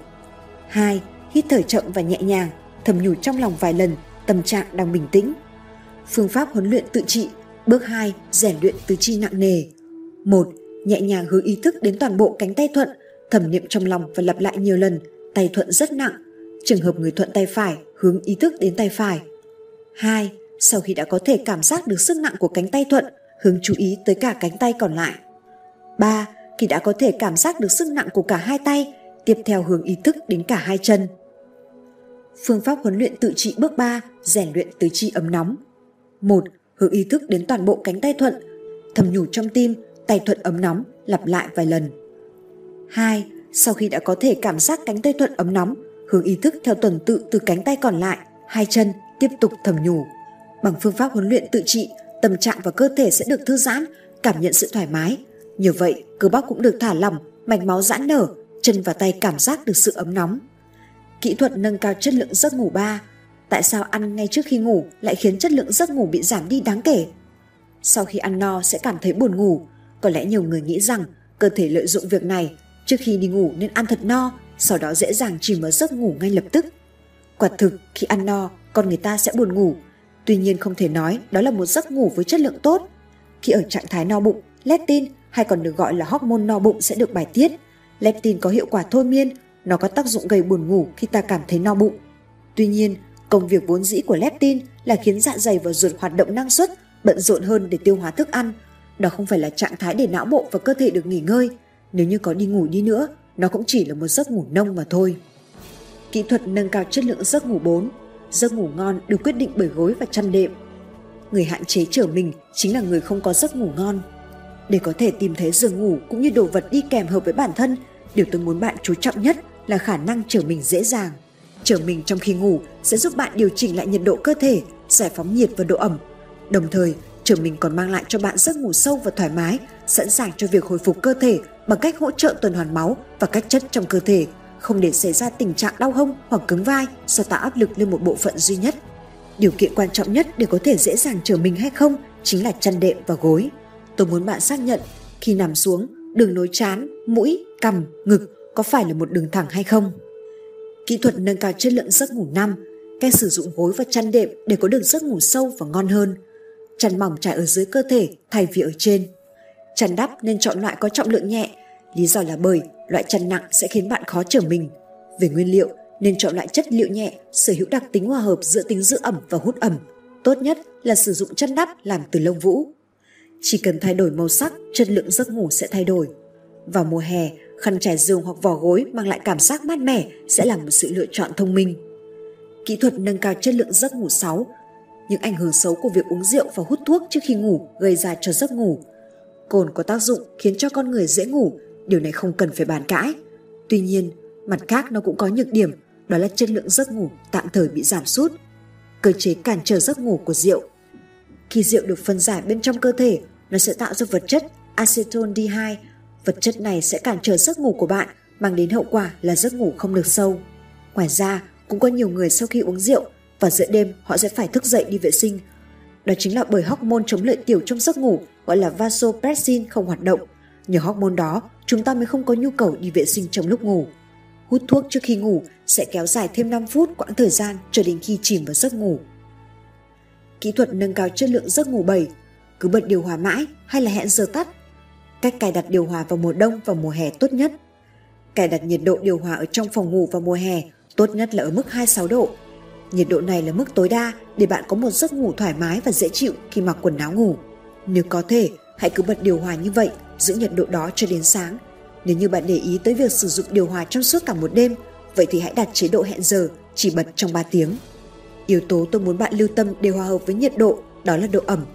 2. Hít thở chậm và nhẹ nhàng, thầm nhủ trong lòng vài lần, tâm trạng đang bình tĩnh. Phương pháp huấn luyện tự trị Bước 2. Rèn luyện tứ chi nặng nề 1. Nhẹ nhàng hướng ý thức đến toàn bộ cánh tay thuận, thầm niệm trong lòng và lặp lại nhiều lần, tay thuận rất nặng. Trường hợp người thuận tay phải, hướng ý thức đến tay phải. 2. Sau khi đã có thể cảm giác được sức nặng của cánh tay thuận, hướng chú ý tới cả cánh tay còn lại. 3. Khi đã có thể cảm giác được sức nặng của cả hai tay, tiếp theo hướng ý thức đến cả hai chân. Phương pháp huấn luyện tự trị bước 3, rèn luyện tứ chi ấm nóng. 1. Hướng ý thức đến toàn bộ cánh tay thuận, thầm nhủ trong tim, tay thuận ấm nóng, lặp lại vài lần. 2. Sau khi đã có thể cảm giác cánh tay thuận ấm nóng, hướng ý thức theo tuần tự từ cánh tay còn lại, hai chân tiếp tục thầm nhủ. Bằng phương pháp huấn luyện tự trị, tâm trạng và cơ thể sẽ được thư giãn, cảm nhận sự thoải mái. Như vậy, cơ bắp cũng được thả lỏng, mạch máu giãn nở, chân và tay cảm giác được sự ấm nóng. Kỹ thuật nâng cao chất lượng giấc ngủ 3. Tại sao ăn ngay trước khi ngủ lại khiến chất lượng giấc ngủ bị giảm đi đáng kể? Sau khi ăn no sẽ cảm thấy buồn ngủ. Có lẽ nhiều người nghĩ rằng cơ thể lợi dụng việc này trước khi đi ngủ nên ăn thật no, sau đó dễ dàng chìm vào giấc ngủ ngay lập tức. Quả thực khi ăn no, con người ta sẽ buồn ngủ. Tuy nhiên không thể nói đó là một giấc ngủ với chất lượng tốt. Khi ở trạng thái no bụng, leptin hay còn được gọi là hormone no bụng sẽ được bài tiết. Leptin có hiệu quả thôi miên, nó có tác dụng gây buồn ngủ khi ta cảm thấy no bụng. Tuy nhiên, công việc vốn dĩ của leptin là khiến dạ dày và ruột hoạt động năng suất, bận rộn hơn để tiêu hóa thức ăn. Đó không phải là trạng thái để não bộ và cơ thể được nghỉ ngơi. Nếu như có đi ngủ đi nữa, nó cũng chỉ là một giấc ngủ nông mà thôi. Kỹ thuật nâng cao chất lượng giấc ngủ 4 Giấc ngủ ngon được quyết định bởi gối và chăn đệm. Người hạn chế trở mình chính là người không có giấc ngủ ngon. Để có thể tìm thấy giường ngủ cũng như đồ vật đi kèm hợp với bản thân, điều tôi muốn bạn chú trọng nhất là khả năng trở mình dễ dàng. Trở mình trong khi ngủ sẽ giúp bạn điều chỉnh lại nhiệt độ cơ thể, giải phóng nhiệt và độ ẩm. Đồng thời, trở mình còn mang lại cho bạn giấc ngủ sâu và thoải mái, sẵn sàng cho việc hồi phục cơ thể bằng cách hỗ trợ tuần hoàn máu và các chất trong cơ thể, không để xảy ra tình trạng đau hông hoặc cứng vai do tạo áp lực lên một bộ phận duy nhất. Điều kiện quan trọng nhất để có thể dễ dàng trở mình hay không chính là chăn đệm và gối. Tôi muốn bạn xác nhận khi nằm xuống, đường nối chán, mũi, cằm, ngực có phải là một đường thẳng hay không. Kỹ thuật nâng cao chất lượng giấc ngủ năm: cách sử dụng gối và chăn đệm để có được giấc ngủ sâu và ngon hơn. Chăn mỏng trải ở dưới cơ thể thay vì ở trên. Chăn đắp nên chọn loại có trọng lượng nhẹ, lý do là bởi loại chăn nặng sẽ khiến bạn khó trở mình. Về nguyên liệu, nên chọn loại chất liệu nhẹ, sở hữu đặc tính hòa hợp giữa tính giữ ẩm và hút ẩm. tốt nhất là sử dụng chăn đắp làm từ lông vũ. Chỉ cần thay đổi màu sắc, chất lượng giấc ngủ sẽ thay đổi. Vào mùa hè, khăn trải giường hoặc vỏ gối mang lại cảm giác mát mẻ sẽ là một sự lựa chọn thông minh. Kỹ thuật nâng cao chất lượng giấc ngủ 6 những ảnh hưởng xấu của việc uống rượu và hút thuốc trước khi ngủ gây ra cho giấc ngủ. Cồn có tác dụng khiến cho con người dễ ngủ, điều này không cần phải bàn cãi. Tuy nhiên, mặt khác nó cũng có nhược điểm, đó là chất lượng giấc ngủ tạm thời bị giảm sút. Cơ chế cản trở giấc ngủ của rượu. Khi rượu được phân giải bên trong cơ thể, nó sẽ tạo ra vật chất acetaldehyde. Vật chất này sẽ cản trở giấc ngủ của bạn, mang đến hậu quả là giấc ngủ không được sâu. Ngoài ra, cũng có nhiều người sau khi uống rượu và giữa đêm họ sẽ phải thức dậy đi vệ sinh. Đó chính là bởi hormone chống lợi tiểu trong giấc ngủ gọi là vasopressin không hoạt động. Nhờ hormone đó, chúng ta mới không có nhu cầu đi vệ sinh trong lúc ngủ. Hút thuốc trước khi ngủ sẽ kéo dài thêm 5 phút quãng thời gian cho đến khi chìm vào giấc ngủ. Kỹ thuật nâng cao chất lượng giấc ngủ 7 Cứ bật điều hòa mãi hay là hẹn giờ tắt? Cách cài đặt điều hòa vào mùa đông và mùa hè tốt nhất Cài đặt nhiệt độ điều hòa ở trong phòng ngủ vào mùa hè tốt nhất là ở mức 26 độ Nhiệt độ này là mức tối đa để bạn có một giấc ngủ thoải mái và dễ chịu khi mặc quần áo ngủ. Nếu có thể, hãy cứ bật điều hòa như vậy, giữ nhiệt độ đó cho đến sáng. Nếu như bạn để ý tới việc sử dụng điều hòa trong suốt cả một đêm, vậy thì hãy đặt chế độ hẹn giờ chỉ bật trong 3 tiếng. Yếu tố tôi muốn bạn lưu tâm để hòa hợp với nhiệt độ đó là độ ẩm.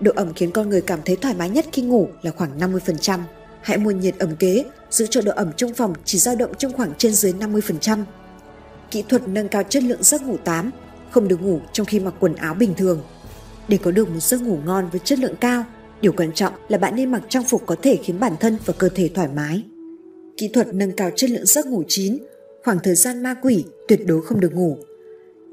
Độ ẩm khiến con người cảm thấy thoải mái nhất khi ngủ là khoảng 50%. Hãy mua nhiệt ẩm kế, giữ cho độ ẩm trong phòng chỉ dao động trong khoảng trên dưới 50% kỹ thuật nâng cao chất lượng giấc ngủ 8, không được ngủ trong khi mặc quần áo bình thường. Để có được một giấc ngủ ngon với chất lượng cao, điều quan trọng là bạn nên mặc trang phục có thể khiến bản thân và cơ thể thoải mái. Kỹ thuật nâng cao chất lượng giấc ngủ chín, khoảng thời gian ma quỷ tuyệt đối không được ngủ.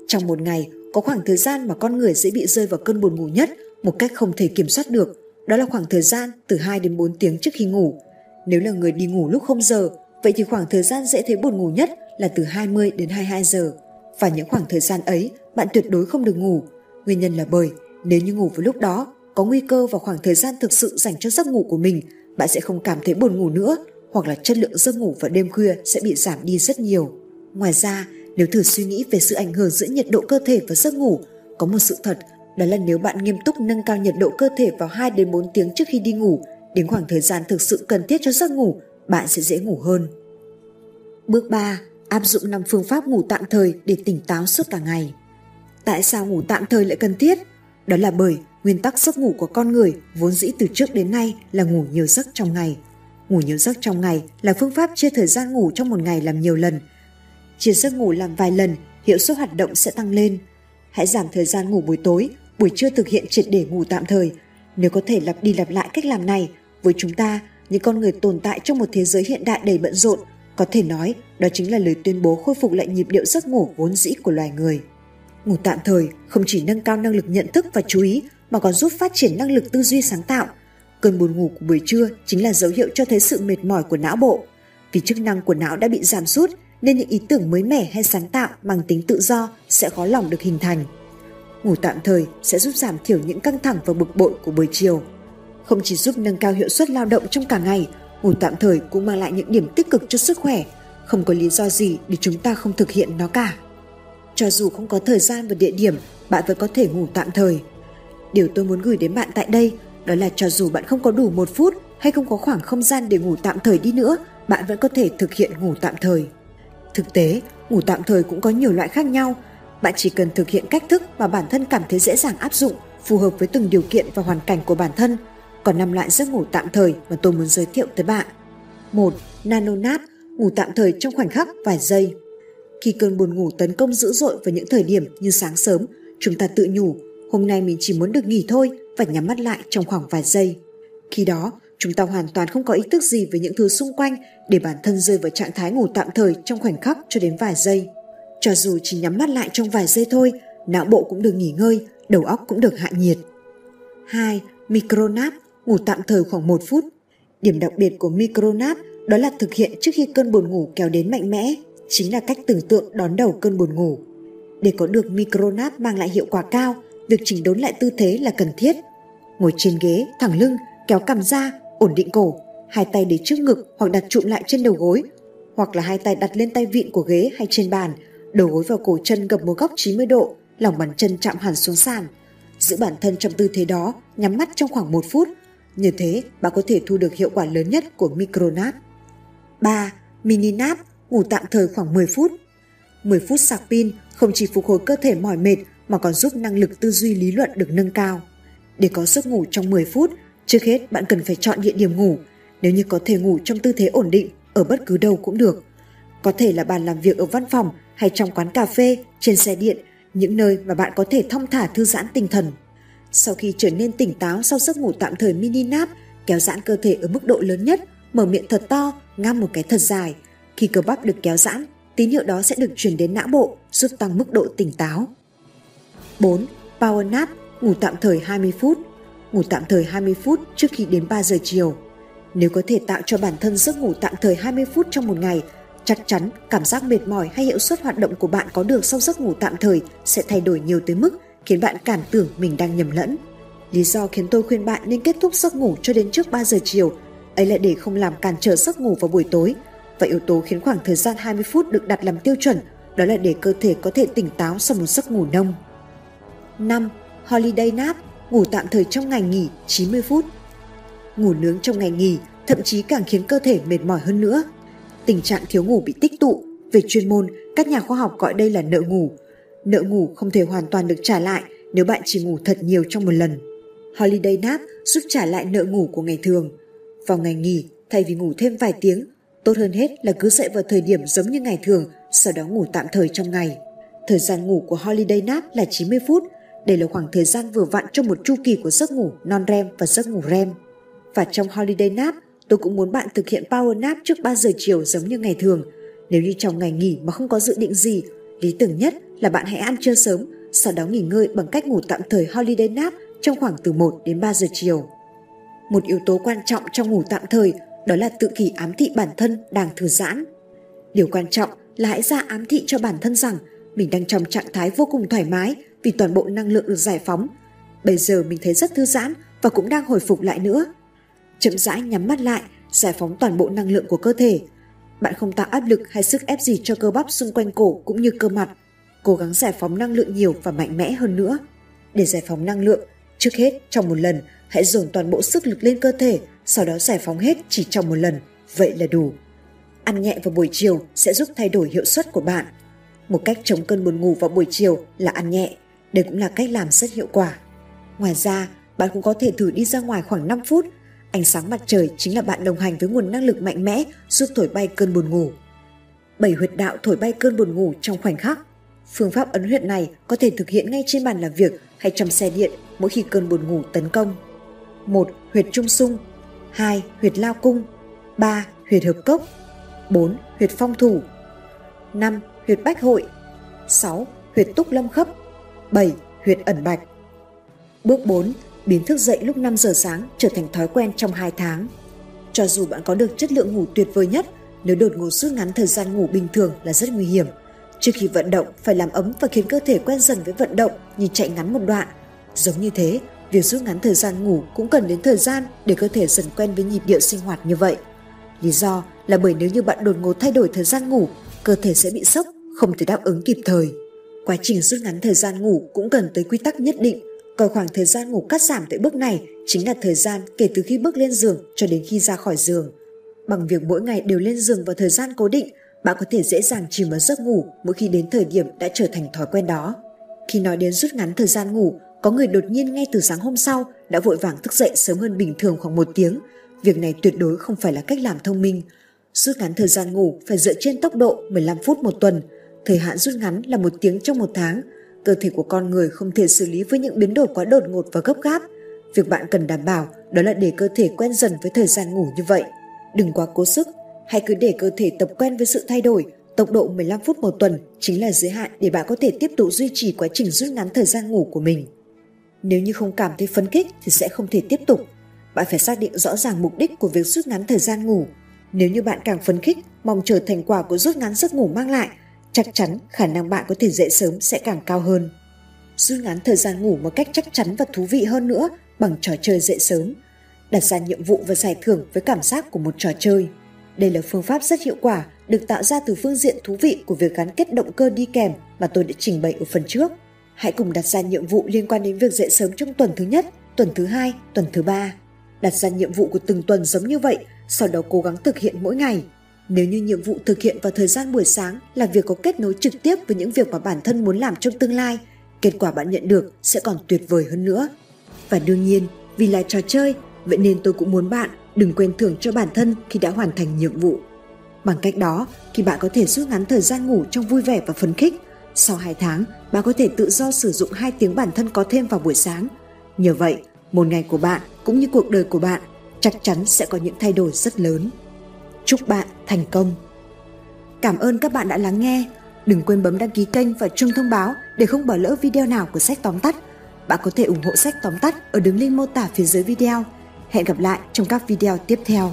Trong một ngày, có khoảng thời gian mà con người dễ bị rơi vào cơn buồn ngủ nhất một cách không thể kiểm soát được, đó là khoảng thời gian từ 2 đến 4 tiếng trước khi ngủ. Nếu là người đi ngủ lúc không giờ, vậy thì khoảng thời gian dễ thấy buồn ngủ nhất là từ 20 đến 22 giờ. Và những khoảng thời gian ấy, bạn tuyệt đối không được ngủ. Nguyên nhân là bởi nếu như ngủ vào lúc đó, có nguy cơ vào khoảng thời gian thực sự dành cho giấc ngủ của mình, bạn sẽ không cảm thấy buồn ngủ nữa hoặc là chất lượng giấc ngủ vào đêm khuya sẽ bị giảm đi rất nhiều. Ngoài ra, nếu thử suy nghĩ về sự ảnh hưởng giữa nhiệt độ cơ thể và giấc ngủ, có một sự thật đó là nếu bạn nghiêm túc nâng cao nhiệt độ cơ thể vào 2 đến 4 tiếng trước khi đi ngủ, đến khoảng thời gian thực sự cần thiết cho giấc ngủ, bạn sẽ dễ ngủ hơn. Bước 3 áp dụng 5 phương pháp ngủ tạm thời để tỉnh táo suốt cả ngày. Tại sao ngủ tạm thời lại cần thiết? Đó là bởi nguyên tắc giấc ngủ của con người vốn dĩ từ trước đến nay là ngủ nhiều giấc trong ngày. Ngủ nhiều giấc trong ngày là phương pháp chia thời gian ngủ trong một ngày làm nhiều lần. Chia giấc ngủ làm vài lần, hiệu suất hoạt động sẽ tăng lên. Hãy giảm thời gian ngủ buổi tối, buổi trưa thực hiện triệt để ngủ tạm thời. Nếu có thể lặp đi lặp lại cách làm này, với chúng ta, những con người tồn tại trong một thế giới hiện đại đầy bận rộn có thể nói, đó chính là lời tuyên bố khôi phục lại nhịp điệu giấc ngủ vốn dĩ của loài người. Ngủ tạm thời không chỉ nâng cao năng lực nhận thức và chú ý mà còn giúp phát triển năng lực tư duy sáng tạo. Cơn buồn ngủ của buổi trưa chính là dấu hiệu cho thấy sự mệt mỏi của não bộ. Vì chức năng của não đã bị giảm sút nên những ý tưởng mới mẻ hay sáng tạo mang tính tự do sẽ khó lòng được hình thành. Ngủ tạm thời sẽ giúp giảm thiểu những căng thẳng và bực bội của buổi chiều. Không chỉ giúp nâng cao hiệu suất lao động trong cả ngày ngủ tạm thời cũng mang lại những điểm tích cực cho sức khỏe, không có lý do gì để chúng ta không thực hiện nó cả. Cho dù không có thời gian và địa điểm, bạn vẫn có thể ngủ tạm thời. Điều tôi muốn gửi đến bạn tại đây đó là cho dù bạn không có đủ một phút hay không có khoảng không gian để ngủ tạm thời đi nữa, bạn vẫn có thể thực hiện ngủ tạm thời. Thực tế, ngủ tạm thời cũng có nhiều loại khác nhau. Bạn chỉ cần thực hiện cách thức mà bản thân cảm thấy dễ dàng áp dụng, phù hợp với từng điều kiện và hoàn cảnh của bản thân – còn năm loại giấc ngủ tạm thời mà tôi muốn giới thiệu tới bạn. 1. Nano nap, ngủ tạm thời trong khoảnh khắc vài giây. Khi cơn buồn ngủ tấn công dữ dội vào những thời điểm như sáng sớm, chúng ta tự nhủ, hôm nay mình chỉ muốn được nghỉ thôi và nhắm mắt lại trong khoảng vài giây. Khi đó, chúng ta hoàn toàn không có ý thức gì về những thứ xung quanh để bản thân rơi vào trạng thái ngủ tạm thời trong khoảnh khắc cho đến vài giây. Cho dù chỉ nhắm mắt lại trong vài giây thôi, não bộ cũng được nghỉ ngơi, đầu óc cũng được hạ nhiệt. 2. Micronap ngủ tạm thời khoảng 1 phút. Điểm đặc biệt của micronap đó là thực hiện trước khi cơn buồn ngủ kéo đến mạnh mẽ, chính là cách tưởng tượng đón đầu cơn buồn ngủ. Để có được micronap mang lại hiệu quả cao, việc chỉnh đốn lại tư thế là cần thiết. Ngồi trên ghế, thẳng lưng, kéo cằm ra, ổn định cổ, hai tay để trước ngực hoặc đặt trụm lại trên đầu gối, hoặc là hai tay đặt lên tay vịn của ghế hay trên bàn, đầu gối vào cổ chân gập một góc 90 độ, lòng bàn chân chạm hẳn xuống sàn. Giữ bản thân trong tư thế đó, nhắm mắt trong khoảng 1 phút. Như thế, bạn có thể thu được hiệu quả lớn nhất của micronap. 3. Mini nap, ngủ tạm thời khoảng 10 phút. 10 phút sạc pin không chỉ phục hồi cơ thể mỏi mệt mà còn giúp năng lực tư duy lý luận được nâng cao. Để có giấc ngủ trong 10 phút, trước hết bạn cần phải chọn địa điểm ngủ. Nếu như có thể ngủ trong tư thế ổn định, ở bất cứ đâu cũng được. Có thể là bàn làm việc ở văn phòng hay trong quán cà phê, trên xe điện, những nơi mà bạn có thể thong thả thư giãn tinh thần. Sau khi trở nên tỉnh táo sau giấc ngủ tạm thời mini nap, kéo giãn cơ thể ở mức độ lớn nhất, mở miệng thật to, ngáp một cái thật dài. Khi cơ bắp được kéo giãn, tín hiệu đó sẽ được truyền đến não bộ, giúp tăng mức độ tỉnh táo. 4. Power nap, ngủ tạm thời 20 phút. Ngủ tạm thời 20 phút trước khi đến 3 giờ chiều. Nếu có thể tạo cho bản thân giấc ngủ tạm thời 20 phút trong một ngày, chắc chắn cảm giác mệt mỏi hay hiệu suất hoạt động của bạn có được sau giấc ngủ tạm thời sẽ thay đổi nhiều tới mức khiến bạn cảm tưởng mình đang nhầm lẫn. Lý do khiến tôi khuyên bạn nên kết thúc giấc ngủ cho đến trước 3 giờ chiều, ấy là để không làm cản trở giấc ngủ vào buổi tối. Và yếu tố khiến khoảng thời gian 20 phút được đặt làm tiêu chuẩn, đó là để cơ thể có thể tỉnh táo sau một giấc ngủ nông. 5. Holiday nap, ngủ tạm thời trong ngày nghỉ 90 phút. Ngủ nướng trong ngày nghỉ thậm chí càng khiến cơ thể mệt mỏi hơn nữa. Tình trạng thiếu ngủ bị tích tụ, về chuyên môn, các nhà khoa học gọi đây là nợ ngủ. Nợ ngủ không thể hoàn toàn được trả lại nếu bạn chỉ ngủ thật nhiều trong một lần. Holiday nap giúp trả lại nợ ngủ của ngày thường. Vào ngày nghỉ, thay vì ngủ thêm vài tiếng, tốt hơn hết là cứ dậy vào thời điểm giống như ngày thường, sau đó ngủ tạm thời trong ngày. Thời gian ngủ của holiday nap là 90 phút, đây là khoảng thời gian vừa vặn trong một chu kỳ của giấc ngủ non-REM và giấc ngủ REM. Và trong holiday nap, tôi cũng muốn bạn thực hiện power nap trước 3 giờ chiều giống như ngày thường. Nếu như trong ngày nghỉ mà không có dự định gì, lý tưởng nhất là bạn hãy ăn trưa sớm, sau đó nghỉ ngơi bằng cách ngủ tạm thời holiday nap trong khoảng từ 1 đến 3 giờ chiều. Một yếu tố quan trọng trong ngủ tạm thời đó là tự kỷ ám thị bản thân đang thư giãn. Điều quan trọng là hãy ra ám thị cho bản thân rằng mình đang trong trạng thái vô cùng thoải mái vì toàn bộ năng lượng được giải phóng. Bây giờ mình thấy rất thư giãn và cũng đang hồi phục lại nữa. Chậm rãi nhắm mắt lại, giải phóng toàn bộ năng lượng của cơ thể. Bạn không tạo áp lực hay sức ép gì cho cơ bắp xung quanh cổ cũng như cơ mặt. Cố gắng giải phóng năng lượng nhiều và mạnh mẽ hơn nữa. Để giải phóng năng lượng, trước hết trong một lần hãy dồn toàn bộ sức lực lên cơ thể, sau đó giải phóng hết chỉ trong một lần. Vậy là đủ. Ăn nhẹ vào buổi chiều sẽ giúp thay đổi hiệu suất của bạn. Một cách chống cơn buồn ngủ vào buổi chiều là ăn nhẹ. Đây cũng là cách làm rất hiệu quả. Ngoài ra, bạn cũng có thể thử đi ra ngoài khoảng 5 phút. Ánh sáng mặt trời chính là bạn đồng hành với nguồn năng lực mạnh mẽ giúp thổi bay cơn buồn ngủ. Bảy huyệt đạo thổi bay cơn buồn ngủ trong khoảnh khắc. Phương pháp ấn huyệt này có thể thực hiện ngay trên bàn làm việc hay trong xe điện mỗi khi cơn buồn ngủ tấn công. 1. Huyệt trung sung 2. Huyệt lao cung 3. Huyệt hợp cốc 4. Huyệt phong thủ 5. Huyệt bách hội 6. Huyệt túc lâm khấp 7. Huyệt ẩn bạch Bước 4. Biến thức dậy lúc 5 giờ sáng trở thành thói quen trong 2 tháng. Cho dù bạn có được chất lượng ngủ tuyệt vời nhất, nếu đột ngột rút ngắn thời gian ngủ bình thường là rất nguy hiểm. Trước khi vận động phải làm ấm và khiến cơ thể quen dần với vận động như chạy ngắn một đoạn. Giống như thế, việc rút ngắn thời gian ngủ cũng cần đến thời gian để cơ thể dần quen với nhịp điệu sinh hoạt như vậy. Lý do là bởi nếu như bạn đột ngột thay đổi thời gian ngủ, cơ thể sẽ bị sốc, không thể đáp ứng kịp thời. Quá trình rút ngắn thời gian ngủ cũng cần tới quy tắc nhất định, coi khoảng thời gian ngủ cắt giảm tại bước này chính là thời gian kể từ khi bước lên giường cho đến khi ra khỏi giường. Bằng việc mỗi ngày đều lên giường vào thời gian cố định, bạn có thể dễ dàng chìm vào giấc ngủ mỗi khi đến thời điểm đã trở thành thói quen đó. Khi nói đến rút ngắn thời gian ngủ, có người đột nhiên ngay từ sáng hôm sau đã vội vàng thức dậy sớm hơn bình thường khoảng một tiếng. Việc này tuyệt đối không phải là cách làm thông minh. Rút ngắn thời gian ngủ phải dựa trên tốc độ 15 phút một tuần, thời hạn rút ngắn là một tiếng trong một tháng. Cơ thể của con người không thể xử lý với những biến đổi quá đột ngột và gấp gáp. Việc bạn cần đảm bảo đó là để cơ thể quen dần với thời gian ngủ như vậy. Đừng quá cố sức, hãy cứ để cơ thể tập quen với sự thay đổi. Tốc độ 15 phút một tuần chính là giới hạn để bạn có thể tiếp tục duy trì quá trình rút ngắn thời gian ngủ của mình. Nếu như không cảm thấy phấn khích thì sẽ không thể tiếp tục. Bạn phải xác định rõ ràng mục đích của việc rút ngắn thời gian ngủ. Nếu như bạn càng phấn khích, mong chờ thành quả của rút ngắn giấc ngủ mang lại, chắc chắn khả năng bạn có thể dậy sớm sẽ càng cao hơn. Rút ngắn thời gian ngủ một cách chắc chắn và thú vị hơn nữa bằng trò chơi dậy sớm. Đặt ra nhiệm vụ và giải thưởng với cảm giác của một trò chơi. Đây là phương pháp rất hiệu quả được tạo ra từ phương diện thú vị của việc gắn kết động cơ đi kèm mà tôi đã trình bày ở phần trước. Hãy cùng đặt ra nhiệm vụ liên quan đến việc dậy sớm trong tuần thứ nhất, tuần thứ hai, tuần thứ ba. Đặt ra nhiệm vụ của từng tuần giống như vậy, sau đó cố gắng thực hiện mỗi ngày. Nếu như nhiệm vụ thực hiện vào thời gian buổi sáng là việc có kết nối trực tiếp với những việc mà bản thân muốn làm trong tương lai, kết quả bạn nhận được sẽ còn tuyệt vời hơn nữa. Và đương nhiên, vì là trò chơi, vậy nên tôi cũng muốn bạn đừng quên thưởng cho bản thân khi đã hoàn thành nhiệm vụ. Bằng cách đó, khi bạn có thể rút ngắn thời gian ngủ trong vui vẻ và phấn khích, sau 2 tháng, bạn có thể tự do sử dụng 2 tiếng bản thân có thêm vào buổi sáng. Nhờ vậy, một ngày của bạn cũng như cuộc đời của bạn chắc chắn sẽ có những thay đổi rất lớn. Chúc bạn thành công. Cảm ơn các bạn đã lắng nghe. Đừng quên bấm đăng ký kênh và chuông thông báo để không bỏ lỡ video nào của sách tóm tắt. Bạn có thể ủng hộ sách tóm tắt ở đường link mô tả phía dưới video. Hẹn gặp lại trong các video tiếp theo.